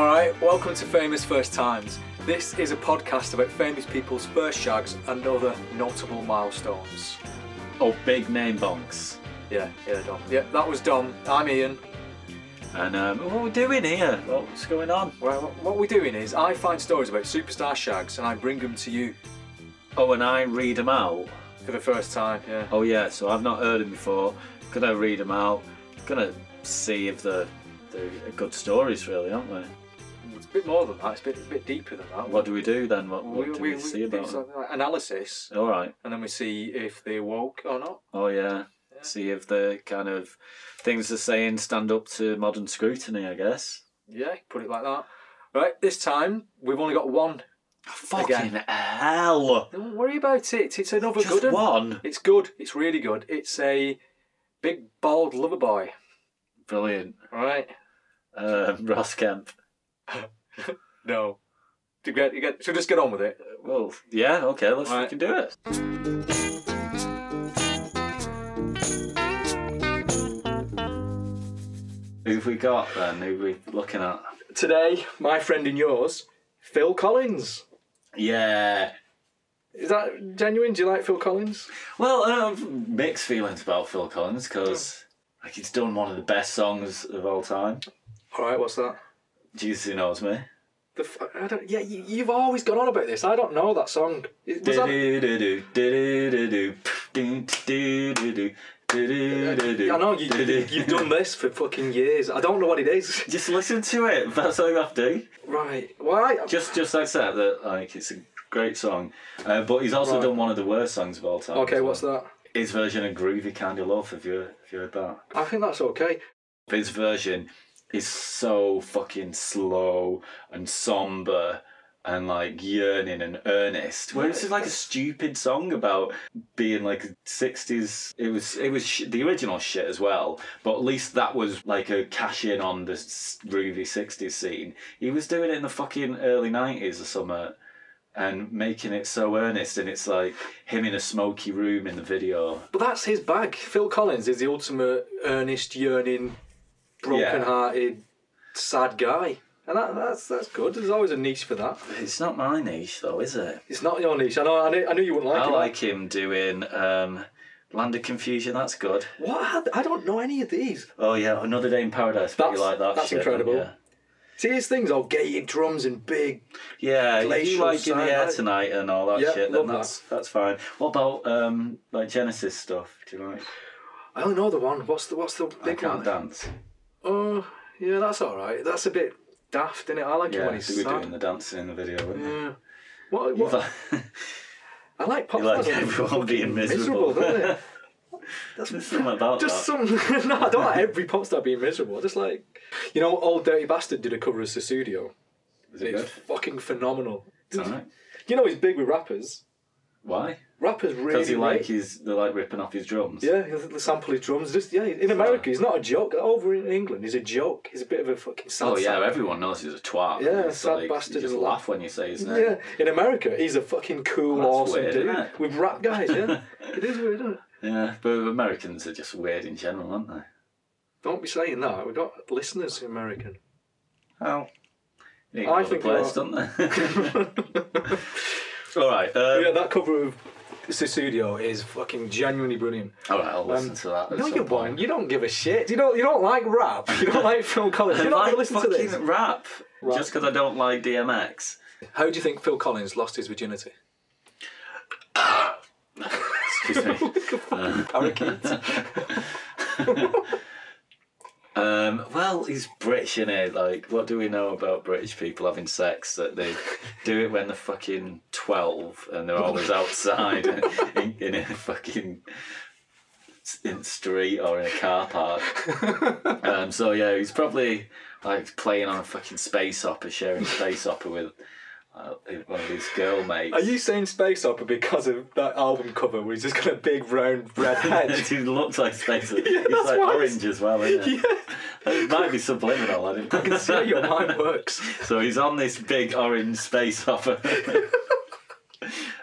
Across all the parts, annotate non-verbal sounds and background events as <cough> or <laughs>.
All right, welcome to Famous First Times. This is a podcast about famous people's first shags and other notable milestones. Oh, big name bonks. Yeah, yeah, Dom. Yeah, that was Dom. I'm Ian. And um, what are we doing here? What's going on? Well, what we're doing is I find stories about superstar shags and I bring them to you Oh, and I read them out. for the first time. Yeah. Oh yeah, so I've not heard them before. Gonna read them out. Gonna see if they're, they're good stories, really, aren't they? A bit more than that. It's a bit, a bit deeper than that. What do we do then? What, what we, do we, we, see about something like analysis, All right. and then we see if they woke or not. Oh yeah. Yeah. See if the kind of things they're saying stand up to modern scrutiny. I guess. Yeah, put it like that. Right, this time we've only got one. Fucking hell! Don't worry about it. It's another Just good one. one. It's good. It's really good. It's a big bald lover boy. Brilliant. All right. Um, Ross Kemp. <laughs> <laughs> No. To get, you get, so just get on with it. Well, yeah. Okay, let's Right. fucking do it. Who have we got then? Who are we looking at? Today, my friend and yours, Phil Collins. Yeah. Is that genuine? Do you like Phil Collins? Well, I have mixed feelings about Phil Collins because oh. like he's done one of the best songs of all time. All right. What's that? Jesus He Knows Me. The f- I don't. Yeah, you, you've always gone on about this. I don't know that song. Was that, I know you, you, you've done this for fucking years. I don't know what it is. <laughs> Just listen to it. That's all you have to do. Right. Why? Just, just accept that like it's a great song. Uh, but he's also Right. done one of the worst songs of all time. Okay. as well. What's that? His version of "Groovy Kind of Love." Have you, have you heard that? I think that's okay. His version is so fucking slow and somber and like yearning and earnest. Where it's just like a stupid song about being like sixties. It was it was sh- the original shit as well, but at least that was like a cash in on the groovy sixties scene. He was doing it in the fucking early nineties or something. And making it so earnest, and it's like him in a smoky room in the video. But that's his bag. Phil Collins is the ultimate earnest, yearning, broken-hearted, sad guy, and that, that's that's good. There's always a niche for that. It's not my niche though, is it? It's not your niche. I know. I knew, I knew you wouldn't like I it. like him doing um, Land of Confusion. That's good. What? I don't know any of these. Oh yeah, Another Day in Paradise. But you That's- like that? that's shit, incredible. Yeah, See his things, all gated drums and big. yeah. If you like In the Air Cyanide. Tonight and all that Yeah, shit, then that's that's fine. What about um, like Genesis stuff? Do you like? I don't know the one. What's the what's the big I can't one? dance. Oh, yeah, that's all right. That's a bit daft, isn't it? I like it when he's they were sad. doing the dancing in the video, weren't? Yeah. What? What? I like pop <laughs> you like stars when they're everyone being fucking miserable. don't they? <laughs> That's There's something about Just that. some. <laughs> no, I don't like every pop star being miserable. I Just like, you know, Ol' Dirty Bastard did a cover of Sussudio. Is it It's good? fucking phenomenal. It's. You know, he's big with rappers. Why? Rappers really. Because he like his they're like ripping off his drums. Yeah, they sample his drums. Just yeah, in America, he's not a joke. Over in England, he's a joke. He's a bit of a fucking sad. Oh yeah, sack. everyone knows he's a twat. Yeah, sad like, bastard You just laugh when you say his name. Yeah, in America, he's a fucking cool, Oh, that's awesome weird, dude with rap guys. Yeah, <laughs> it is weird, isn't it? Yeah, but Americans are just weird in general, aren't they? Don't be saying that. We've got listeners American. Well, you I I think place, don't they? <laughs> <laughs> all right. Um, yeah, that cover of Sussudio is fucking genuinely brilliant. all right, I'll listen Um, to that. at No, you won't. You don't give a shit. You don't. You don't like rap. You don't like Phil Collins. I You're not like listen to fucking this. rap Right. just because I don't like DMX. How do you think Phil Collins lost his virginity? <coughs> Excuse me. <laughs> Parakeet. <laughs> <laughs> Um, well, he's British, innit? Like, what do we know about British people having sex? That they <laughs> do it when they're fucking 12 and they're always outside <laughs> in, in a fucking in street or in a car park. <laughs> Um, so, yeah, he's probably like playing on a fucking space hopper, sharing space hopper with uh, one of his girl mates. Are you saying space hopper because of that album cover where he's just got a big round red <laughs> head? he looks like space. <laughs> Yeah, he's like orange as well, isn't he? <laughs> yeah, It might be subliminal. I didn't. I can see how your mind works. So he's on this big orange space hopper.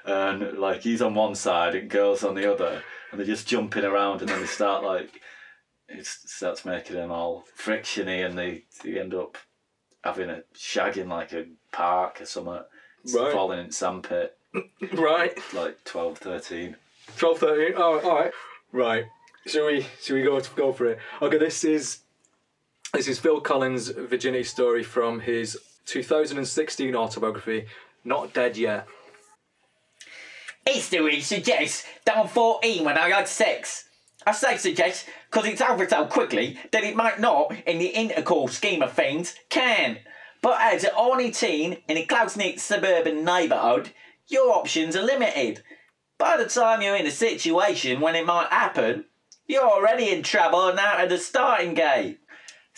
and like he's on one side and girls on the other. And they're just jumping around and then they start like it starts making them all frictiony and they, they end up having a shag in like a park or something. Right. Falling in sandpit, <laughs> Right. like 12, 13. 12, 13. Oh, all right. Right. Shall we? Shall we go go for it? Okay. This is this is Phil Collins' virginity story from his 2016 autobiography, "Not Dead Yet." History suggests that I'm 14 when I had sex. I say suggest because it's over so quickly that it might not, in the intercourse scheme of things, can. But as an only teen in a close-knit suburban neighbourhood, your options are limited. By the time you're in a situation when it might happen, you're already in trouble and out of the starting gate.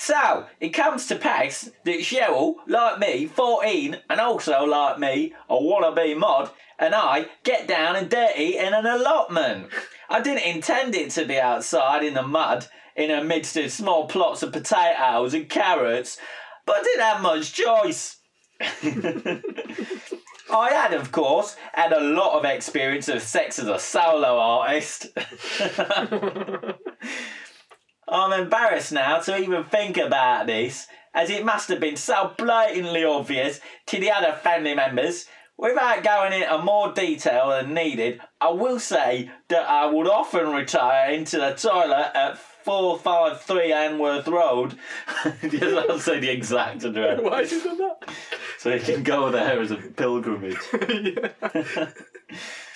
So, it comes to pass that Cheryl, like me, 14, and also like me, a wannabe mod, and I get down and dirty in an allotment. I didn't intend it to be outside in the mud, in the midst of small plots of potatoes and carrots, but I didn't have much choice. <laughs> I had, of course, had a lot of experience of sex as a solo artist. <laughs> I'm embarrassed now to even think about this, as it must have been so blatantly obvious to the other family members. Without going into more detail than needed, I will say that I would often retire into the toilet at 453 Hanworth Road. <laughs> Just I'll say the exact address. <laughs> Why have you done that? So you can go there as a pilgrimage. <laughs>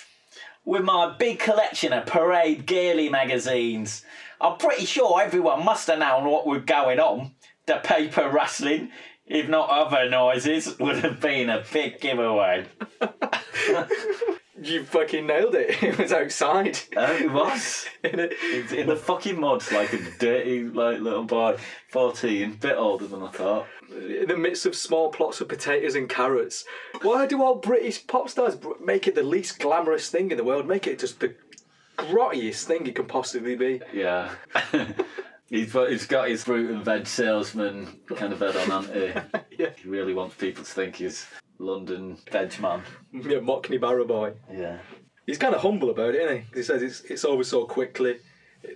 with my big collection of parade girly magazines. I'm pretty sure everyone must have known what was going on. The paper rustling, if not other noises, would have been a big giveaway. <laughs> You fucking nailed it. <laughs> It was outside. Oh, it was. <laughs> In a- It's in the fucking mud like a dirty like little boy, 14, bit older than I thought. In the midst of small plots of potatoes and carrots. Why do all British pop stars make it the least glamorous thing in the world? Make it just the grottiest thing it can possibly be. Yeah. <laughs> he's, got- he's got his fruit and veg salesman kind of head on, hasn't he? <laughs> Yeah. He really wants people to think he's London veg man. Yeah, Mockney Barrow boy. Yeah. He's kind of humble about it, isn't he? He says it's it's over so quickly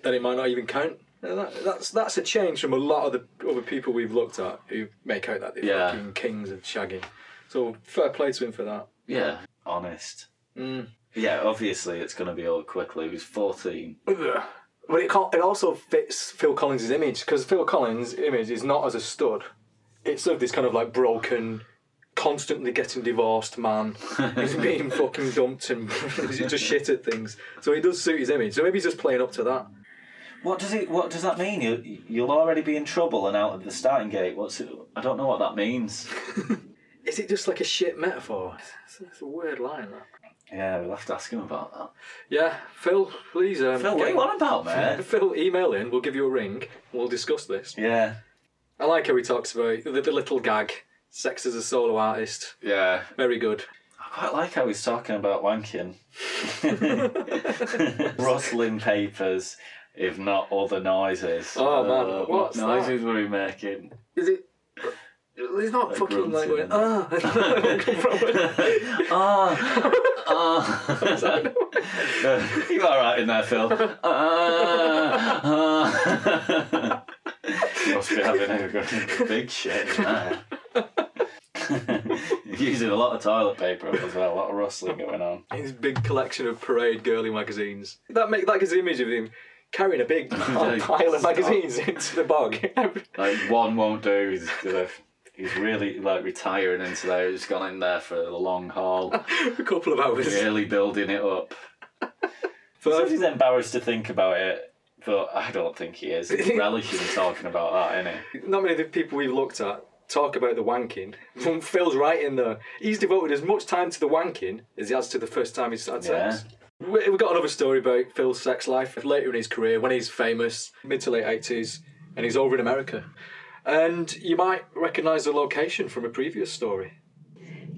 that it might not even count. That, that's that's a change from a lot of the other people we've looked at who make out that they're Yeah. fucking kings of shagging. So fair play to him for that. Yeah. Honest. Mm. Yeah, obviously it's going to be quickly. He was 14. But it, it also fits Phil Collins' image because Phil Collins' image is not as a stud. It's of this kind of like broken, constantly getting divorced man who's <laughs> being fucking dumped and <laughs> he's just shit at things. So it does suit his image. So maybe he's just playing up to that. What does it? What does that mean? You you'll already be in trouble and out of the starting gate. What's it? I don't know what that means. <laughs> Is it just like a shit metaphor? It's, it's a weird line. That. Yeah, we'll have to ask him about that. Yeah, Phil, please. Um, Phil, what are you on about, <laughs> man? Phil, email in. We'll give you a ring. We'll discuss this. Yeah, I like how he talks about the, the little gag. Sex as a solo artist. yeah. Very good. I quite like how he's talking about wanking. <laughs> Rustling papers, if not other noises. Oh, man, Uh, what what's noises were he making? Is it? He's not Like fucking like going, grunting. <laughs> ah. ah, ah. <laughs> you all right in there, Phil? Ah, ah. you <laughs> must be having a good- big shit now. Using a lot of toilet paper as well, a lot of rustling going on. His big collection of parade girly magazines. That make that gives the image of him carrying a big <laughs> Yeah, pile of magazines <laughs> into the bog. <laughs> Like one won't do. He's he's really like retiring into there. He's gone in there for the long haul, a couple of hours. really building it up. First- he's embarrassed to think about it, but I don't think he is. He's relishing talking about that, isn't he? Not many of the people we've looked at talk about the wanking. Phil's right in there. He's devoted as much time to the wanking as he has to the first time he's had sex. We- We've got another story about Phil's sex life later in his career when he's famous, mid to late 80s, and he's over in America. And you might recognise the location from a previous story.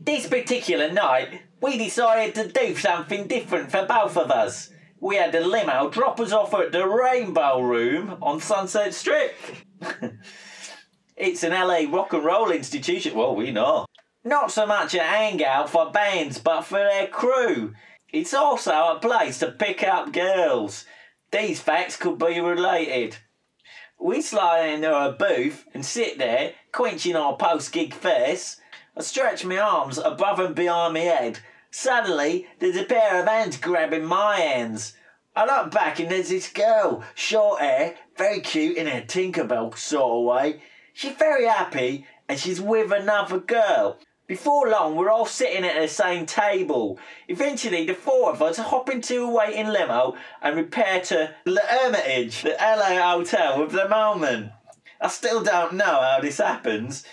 This particular night, we decided to do something different for both of us. We had the limo drop us off at the Rainbow Room on Sunset Strip. <laughs> it's an LA rock and roll institution, well, we know. Not so much a hangout for bands, but for their crew. It's also a place to pick up girls. These facts could be related. We slide into a booth and sit there, quenching our post gig thirst. I stretch my arms above and behind my head. Suddenly, there's a pair of hands grabbing my hands. I look back and there's this girl, short hair, very cute in a Tinkerbell sort of way. She's very happy and she's with another girl. Before long, we're all sitting at the same table. Eventually, the four of us hop into a waiting limo and repair to the Hermitage, the LA hotel of the moment. I still don't know how this happens,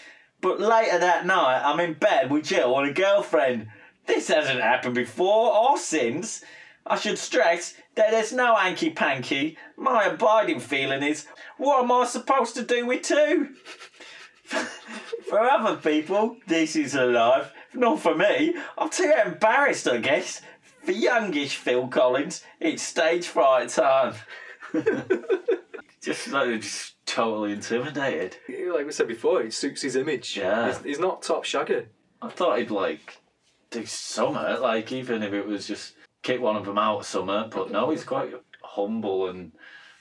but later that night, I'm in bed with Jill and a girlfriend. This hasn't happened before or since. I should stress that there's no hanky panky. My abiding feeling is, what am I supposed to do with two? <laughs> for other people, this is a life. Not for me. I'm too embarrassed, I guess. For youngish Phil Collins, it's stage fright time. <laughs> just like just totally intimidated. Like we said before, it suits his image. Yeah. He's, he's not top shagger. I thought he'd like do something, like even if it was just kick one of them out something. But no, he's quite humble and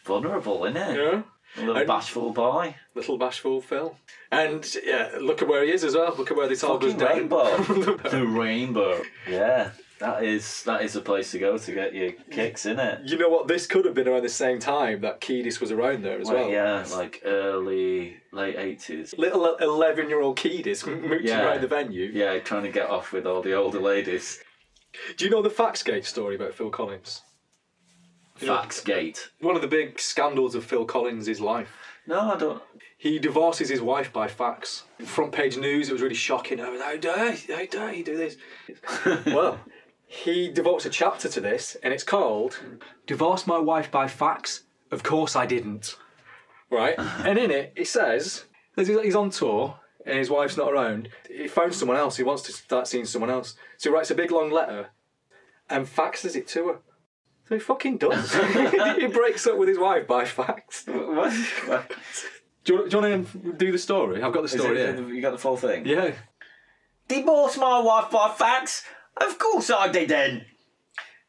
vulnerable, isn't he? Yeah. A little And- bashful boy. Little bashful Phil. And yeah, look at where he is as well. Look at where this all goes Fucking down. rainbow. <laughs> the rainbow. Yeah. That is that is a place to go to get your kicks, isn't it? You know what? This could have been around the same time that Kiedis was around there as well. yeah, like early late eighties. Little eleven-year-old Kiedis mooching Yeah. around the venue. Yeah, trying to get off with all the older ladies. Do you know the Faxgate story about Phil Collins? You know- Faxgate. One of the big scandals of Phil Collins' life. No, I don't. He divorces his wife by fax. Front page news, it was really shocking. Oh, how dare, how dare you do this? <laughs> well, he devotes a chapter to this, and it's called Divorce My Wife by Fax? Of Course I Didn't. Right? <laughs> and in it, it says he's- he's on tour and his wife's not around. He found someone else, he wants to start seeing someone else. So he writes a big long letter and faxes it to her. So he fucking does. <laughs> he breaks up with his wife by fax. What? Do you, do you want to do the story? I've got the story it- here. You got the full thing? Yeah. Divorce my wife by fax? Of course I didn't.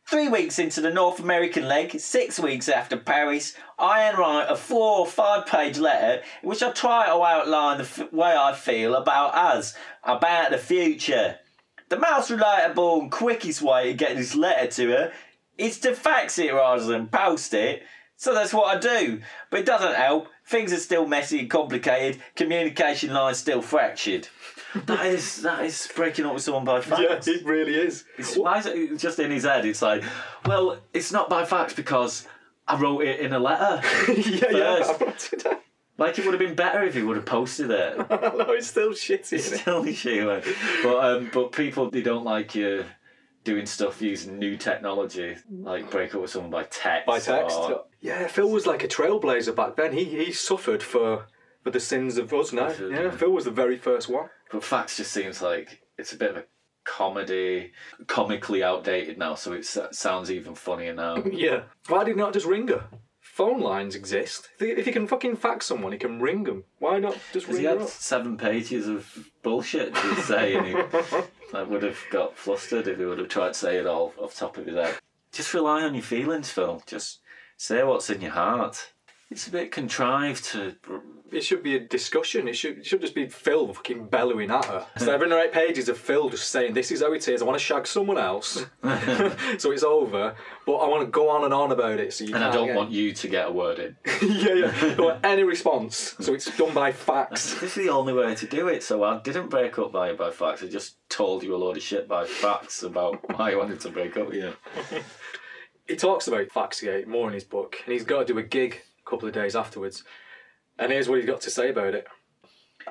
Three weeks into the North American leg, six weeks after Paris, I write a four or five page letter in which I try to outline the f- way I feel about us, about the future. The most relatable and quickest way to get this letter to her is to fax it rather than post it. So that's what I do. But it doesn't help. Things are still messy and complicated. Communication lines still fractured. <laughs> That is that is breaking up with someone by fax. Yeah, it really is. It's, why is it just in his head? It's like, well, it's not by fax because I wrote it in a letter. <laughs> yeah, yeah. I wrote it down. like it would have been better if he would have posted it. <laughs> no, it's still shitty. It's still shit, but um, but people they don't like you doing stuff using new technology, like break up with someone by text. By text. or- Yeah, Phil was like a trailblazer back then. He he suffered for for the sins of us now. Yeah, yeah. Phil was the very first one. But fax just seems like it's a bit of a comedy, comically outdated now. So it sounds even funnier now. <laughs> Yeah. Why did he not just ring her? Phone lines exist. If he can fucking fax someone, he can ring them. Why not just ring he had up? seven pages of bullshit to say, and he <laughs> would have got flustered if he would have tried to say it all off the top of his head. Just rely on your feelings, Phil. Just say what's in your heart. It's a bit contrived to. It should be a discussion. It should it should just be Phil fucking bellowing at her. Seven or eight pages of Phil just saying, "This is how it is. I want to shag someone else, <laughs> so it's over. But I want to go on and on about it. So you And I don't get- want you to get a word in. <laughs> yeah, yeah. Don't any response. So it's done by fax. <laughs> This is the only way to do it. So I didn't break up by by fax. I just told you a load of shit by fax about why I wanted to break up with you. He talks about Faxgate more in his book, and he's got to do a gig a couple of days afterwards. And here's what he's got to say about it.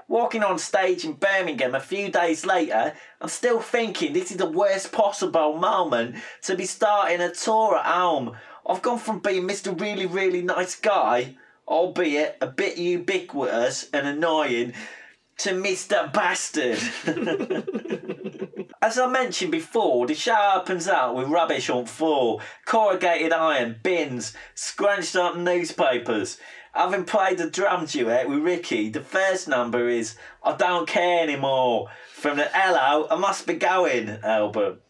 Walking on stage in Birmingham a few days later, I'm still thinking this is the worst possible moment to be starting a tour at home. I've gone from being Mr. Really, Really Nice Guy, albeit a bit ubiquitous and annoying, to Mr. Bastard. <laughs> <laughs> As I mentioned before, the show opens out with rubbish on floor, corrugated iron, bins, scrunched up newspapers. Having played a drum duet with Ricky, the first number is I Don't Care Anymore from the Hello, I Must Be Going album.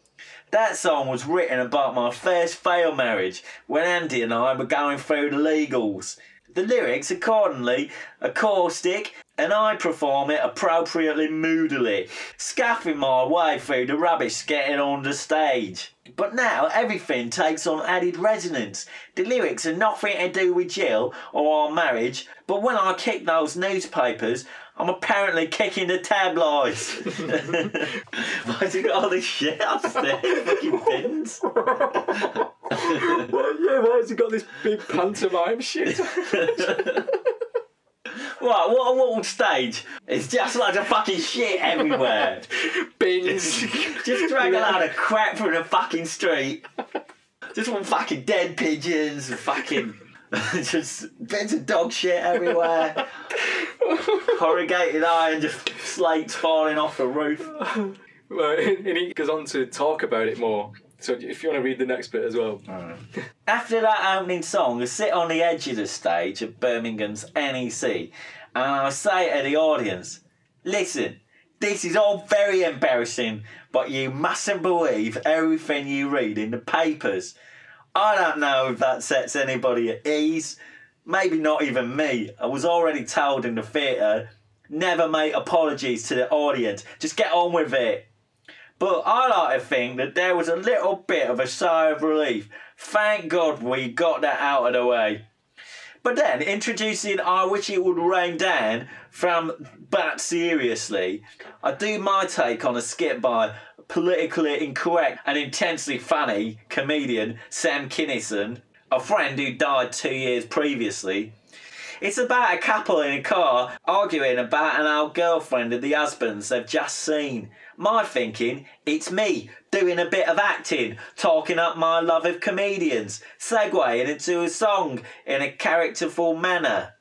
That song was written about my first failed marriage when Andy and I were going through the legals. The lyrics, accordingly, are caustic, and I perform it appropriately moodily, scaffing my way through the rubbish getting on the stage. But now everything takes on added resonance. The lyrics are nothing to do with Jill or our marriage, but when I kick those newspapers, I'm apparently kicking the tabloids. <laughs> Why's he got all this shit upstairs? Fucking bins. Well, <laughs> yeah, why has he got this big pantomime shit? <laughs> Right, what a walled stage. It's just like a fucking shit everywhere. <laughs> Bins. Just drag a load of crap from the fucking street. Just want fucking dead pigeons and fucking <laughs> just bits of dog shit everywhere. <laughs> Corrugated iron, just slates falling off the roof. Right, and he goes on to talk about it more. So if you want to read the next bit as well. After that opening song, I sit on the edge of the stage at Birmingham's NEC and I say to the audience, listen, this is all very embarrassing, but you mustn't believe everything you read in the papers. I don't know if that sets anybody at ease. Maybe not even me. I was already told in the theatre never make apologies to the audience, just get on with it. But I like to think that there was a little bit of a sigh of relief. Thank God we got that out of the way. But then introducing I Wish It Would Rain Down from But Seriously, I do my take on a skit by politically incorrect and intensely funny comedian Sam Kinison, a friend who died two years previously. It's about a couple in a car arguing about an old girlfriend of the husband's they've just seen. My thinking, it's me doing a bit of acting, talking up my love of comedians, segueing into a song in a characterful manner.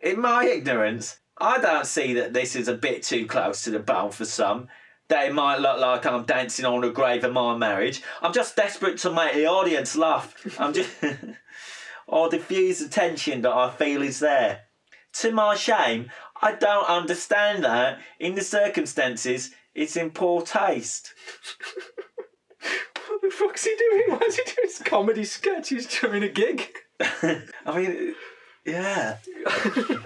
In my ignorance, I don't see that this is a bit too close to the bone for some. That it might look like I'm dancing on the grave of my marriage. I'm just desperate to make the audience laugh. I'm just. <laughs> or diffuse the tension that I feel is there. To my shame, I don't understand that. In the circumstances, it's in poor taste. What the fuck's he doing? Why is he doing his comedy sketches during a gig? <laughs> I mean, yeah. <laughs>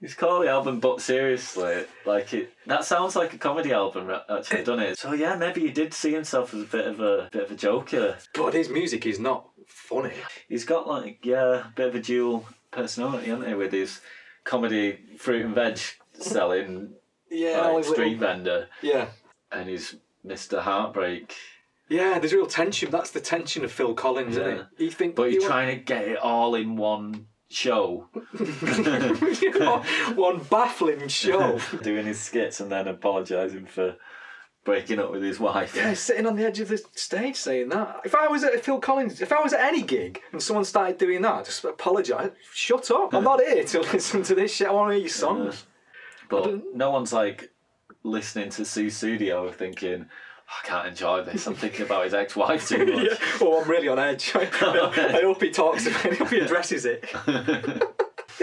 It's called the album, but seriously, like it. That sounds like a comedy album, actually, doesn't it? So yeah, maybe he did see himself as a bit of a bit of a joker. But his music is not funny. He's got like yeah, a bit of a dual personality, hasn't he? With his comedy fruit and veg selling <laughs> Yeah, like, street vendor, Yeah. and he's Mr. Heartbreak. Yeah, there's real tension. That's the tension of Phil Collins, isn't Yeah. it? You think But you he's trying to get it all in one show, <laughs> <laughs> one baffling show. doing his skits and then apologising for breaking up with his wife. Yeah, sitting on the edge of the stage saying that. If I was at Phil Collins, if I was at any gig and someone started doing that, just apologise. Shut up. I'm not here to <laughs> listen to this shit. I want to hear your songs. But no one's like listening to Sussudio thinking, I can't enjoy this. I'm thinking about his ex-wife too <laughs> much. Yeah. Oh, I'm really on edge. I, <laughs> I hope he talks about it. I hope he addresses it.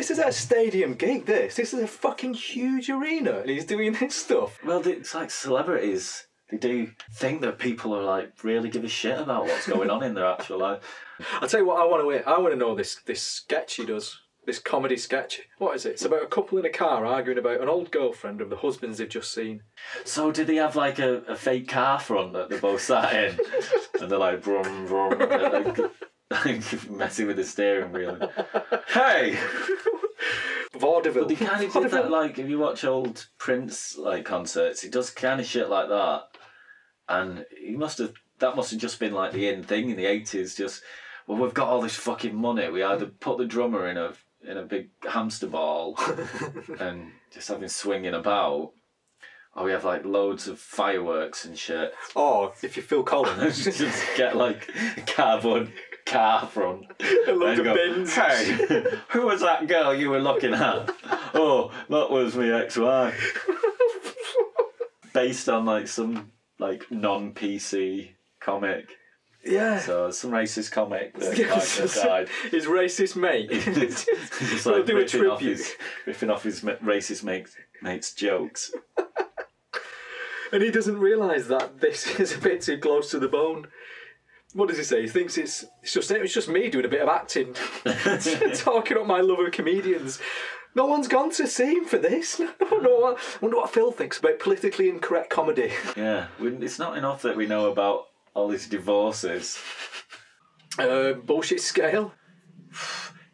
This is a stadium gig, this. This is a fucking huge arena and he's doing this stuff. Well, it's like celebrities. They do think that people are like really give a shit about what's going on in their actual life. <laughs> I'll tell you what I want to I want to know this this sketch he does. This comedy sketch. What is it? It's about a couple in a car arguing about an old girlfriend of the husbands they've just seen. So did they have like a, a fake car front that they both sat in, <laughs> and they're like brum brum, they're like, like <laughs> messing with the steering wheel. Hey, Vaudeville. but they kind of did that. Like if you watch old Prince like concerts, he does kind of shit like that, and he must have that must have just been like the in thing in the eighties. Just well, we've got all this fucking money. We either put the drummer in a in a big hamster ball <laughs> and just have him swinging about. Or we have like loads of fireworks and shit. Oh, if you Phil Collins. <laughs> just get like a cardboard car front. <laughs> a load and of go, bins. Hey, who was that girl you were looking at? <laughs> oh, that was my ex-wife. <laughs> Based on like some like non-PC comic. Yeah. So some racist comic that Yeah, like, so- that died. His racist mate. We'll like do a ripping off, tribute. his, ripping off his racist mates, mates' jokes. and he doesn't realise that this is a bit too close to the bone. What does he say? He thinks it's it's just it's just me doing a bit of acting, <laughs> talking up my love of comedians. No one's gone to see him for this. <laughs> No, no, I wonder what Phil thinks about politically incorrect comedy. Yeah, it's not enough that we know about all these divorces. Uh, bullshit scale.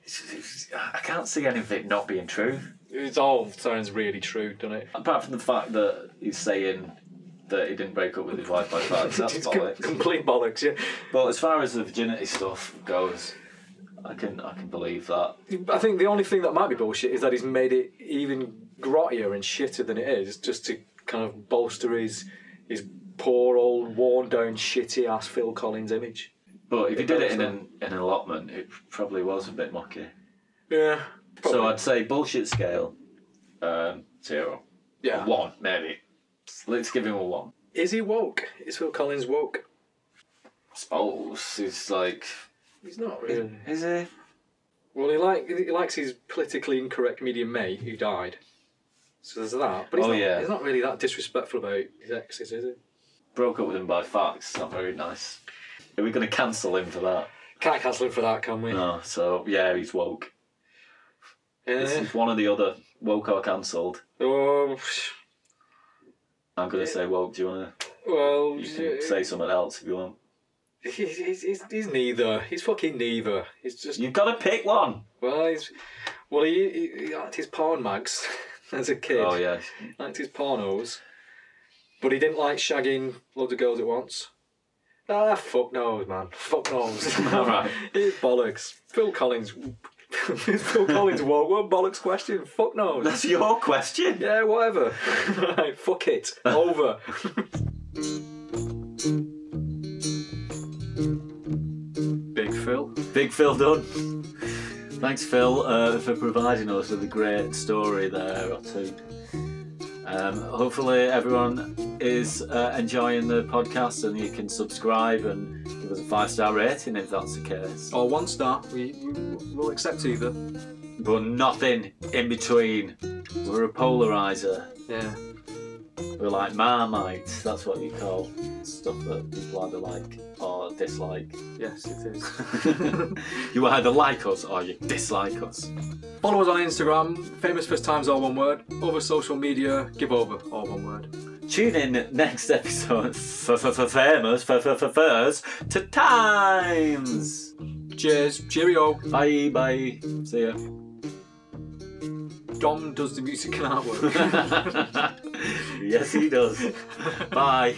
It's- it's- I can't see any of it not being true. It all sounds really true, doesn't it? Apart from the fact that he's saying that he didn't break up with his wife by fact, that's It's com- bollocks. complete bollocks. Yeah. But as far as the virginity stuff goes, I can I can believe that. I think the only thing that might be bullshit is that he's made it even grottier and shitter than it is, just to kind of bolster his his poor old worn down shitty ass Phil Collins image. But if he did it in an in an allotment, it probably was a bit mucky. Yeah. So I'd say bullshit scale, um, zero. yeah. One, maybe. Let's give him a one. Is he woke? Is Phil Collins woke? Suppose he's like, He's not really. is he? Well, he like he likes his politically incorrect comedian mate who died. So there's that. But he's, Oh, not, yeah. he's not really that disrespectful about his exes, is he? Broke up with him by facts. Not very nice. Are we going to cancel him for that? Can't cancel him for that, can we? No. So yeah, he's woke. Eh? This is one or the other. Woke or cancelled. Oh, I'm going to say well, Do you want to? well? You can say something else if you want. He's, he's, he's, he's neither. He's fucking neither. He's just You've got to pick one. well, he's well, he, he, he liked his porn mags <laughs> as a kid. Oh yeah. He liked his pornos, but he didn't like shagging loads of girls at once. Ah, fuck knows, man. Fuck knows. <laughs> All right. <laughs> It's bollocks. Phil Collins. <laughs> Phil Collins. What? What bollocks question? Fuck knows. That's your question. Yeah, whatever. <laughs> right, fuck it. Over. Big Phil. Big Phil done. Thanks, Phil, uh, for providing us with a great story there or two. Um, hopefully, everyone is uh, enjoying the podcast and you can subscribe and give us a five star rating if that's the case. Or one star. We, we, we'll accept either. But nothing in between. We're a polarizer. Yeah. We're like Marmite. That's what you call stuff that people either like or dislike. Yes, it is. <laughs> you either like us or you dislike us. Follow us on Instagram. Famous first times, all one word. Over social media, give over, all one word. Tune in next episode for, famous for, for, for first to times. Cheers. Cheerio. Bye bye. See ya. Dom does the music and artwork. <laughs> yes, he does. <laughs> Bye.